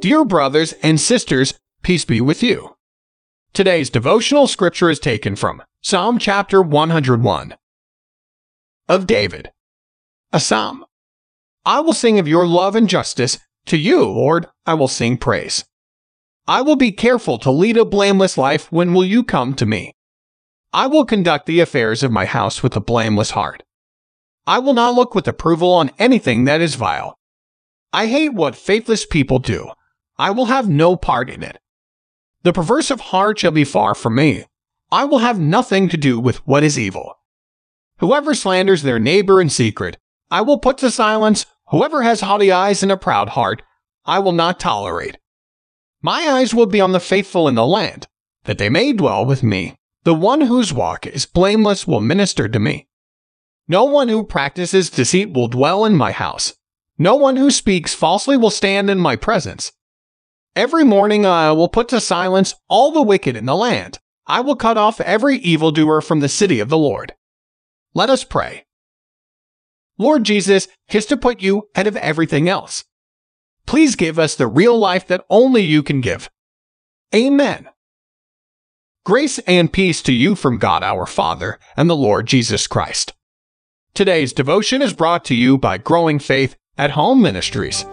Dear brothers and sisters, peace be with you. Today's devotional scripture is taken from Psalm chapter 101 of David. A psalm. I will sing of your love and justice. To you, Lord, I will sing praise. I will be careful to lead a blameless life. When will you come to me? I will conduct the affairs of my house with a blameless heart. I will not look with approval on anything that is vile. I hate what faithless people do. I will have no part in it. The perverse of heart shall be far from me. I will have nothing to do with what is evil. Whoever slanders their neighbor in secret, I will put to silence. Whoever has haughty eyes and a proud heart, I will not tolerate. My eyes will be on the faithful in the land, that they may dwell with me. The one whose walk is blameless will minister to me. No one who practices deceit will dwell in my house. No one who speaks falsely will stand in my presence. Every morning uh, I will put to silence all the wicked in the land. I will cut off every evildoer from the city of the Lord. Let us pray. Lord Jesus, here's to put you ahead of everything else. Please give us the real life that only you can give. Amen. Grace and peace to you from God our Father and the Lord Jesus Christ. Today's devotion is brought to you by Growing Faith at Home Ministries.